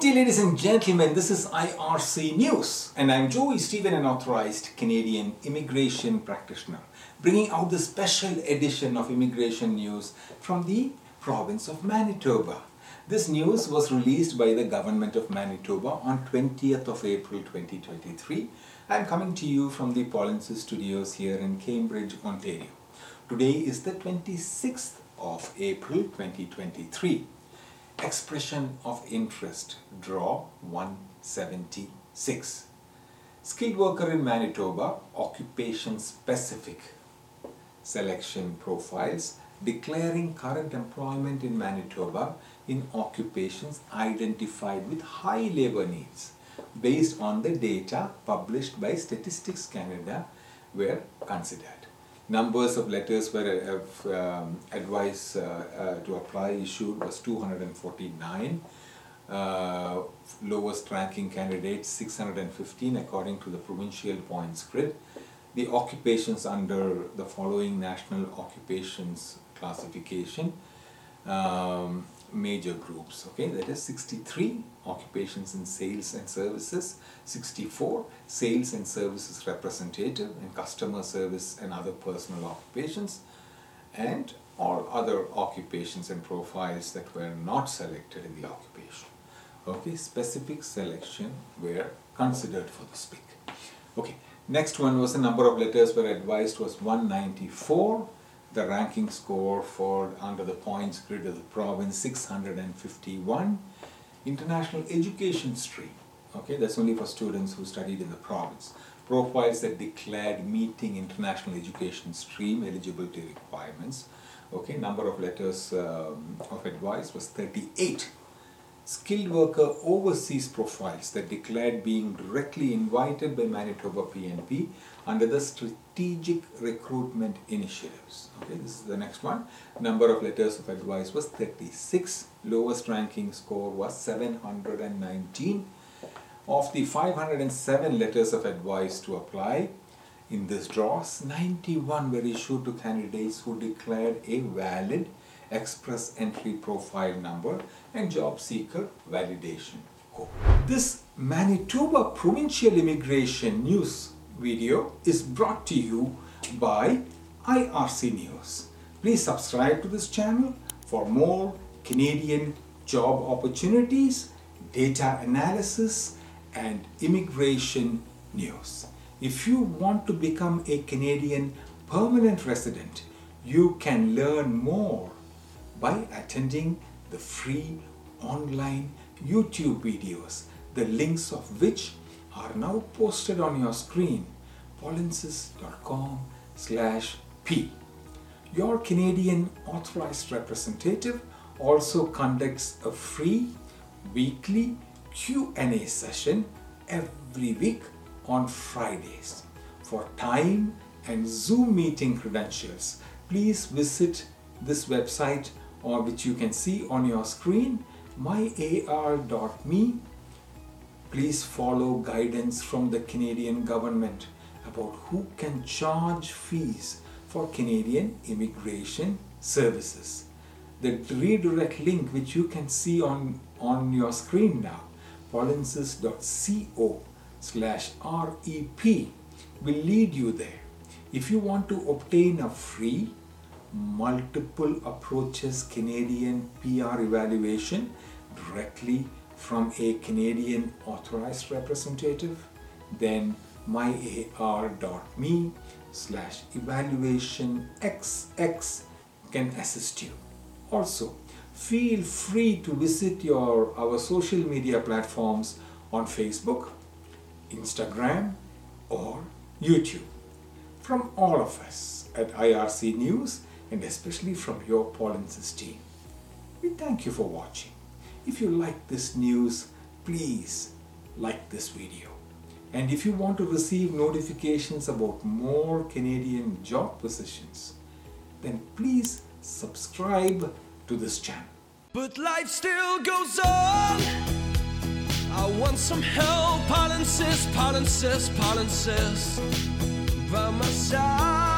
Day, ladies and gentlemen. This is IRC News, and I'm Joy Stephen, an authorized Canadian immigration practitioner, bringing out the special edition of immigration news from the province of Manitoba. This news was released by the government of Manitoba on 20th of April 2023. I'm coming to you from the Polinsys studios here in Cambridge, Ontario. Today is the 26th of April 2023 expression of interest draw 176 skilled worker in manitoba occupation specific. Selection profiles declaring current employment in manitoba in occupations identified with high labor needs based on the data published by statistics canada were considered numbers of letters were of um, advice uh, uh, to apply issued was 249 uh, lowest ranking candidates 615 according to the provincial points grid the occupations under the following national occupations classification. Um, major groups okay? That is 63 occupations in sales and services 64 sales and services representative and customer service and other personal occupations and all other occupations and profiles that were not selected in the occupation okay? Specific selection were considered for the speak okay? Next one was the number of letters were advised was 194 the ranking score for under the points grid of the province 651 international education stream okay that's only for students who studied in the province. Profiles that declared meeting international education stream eligibility requirements okay number of letters um, of advice was 38 skilled worker overseas profiles that declared being directly invited by Manitoba PNP under the strategic recruitment initiatives. Okay, this is the next one. Number of letters of advice was 36. Lowest ranking score was 719. Of the 507 letters of advice to apply in this draws, 91 were issued to candidates who declared a valid express entry profile number and job seeker validation code. This Manitoba Provincial Immigration News video is brought to you by IRC News. Please subscribe to this channel for more Canadian job opportunities, data analysis and immigration news. If you want to become a Canadian permanent resident, you can learn more by attending the free online YouTube videos, the links of which are now posted on your screen polinsys.com slash p. Your Canadian authorized representative also conducts a free weekly Q&A session every week on Fridays. For time and Zoom meeting credentials, please visit this website or which you can see on your screen myar.me please follow guidance from the Canadian government about who can charge fees for Canadian immigration services. The redirect link which you can see on, on your screen now, polinsys.co slash REP will lead you there. If you want to obtain a free multiple approaches Canadian PR evaluation directly from a Canadian authorized representative, then myar.me slash evaluation xx can assist you. Also, feel free to visit your our social media platforms on Facebook, Instagram, or YouTube. From all of us at IRC News and especially from your Polinsys team, we thank you for watching. If you like this news, please like this video. And if you want to receive notifications about more Canadian job positions, then please subscribe to this channel. But life still goes on. I want some help, Polinsys, Polinsys, Polinsys, by my side.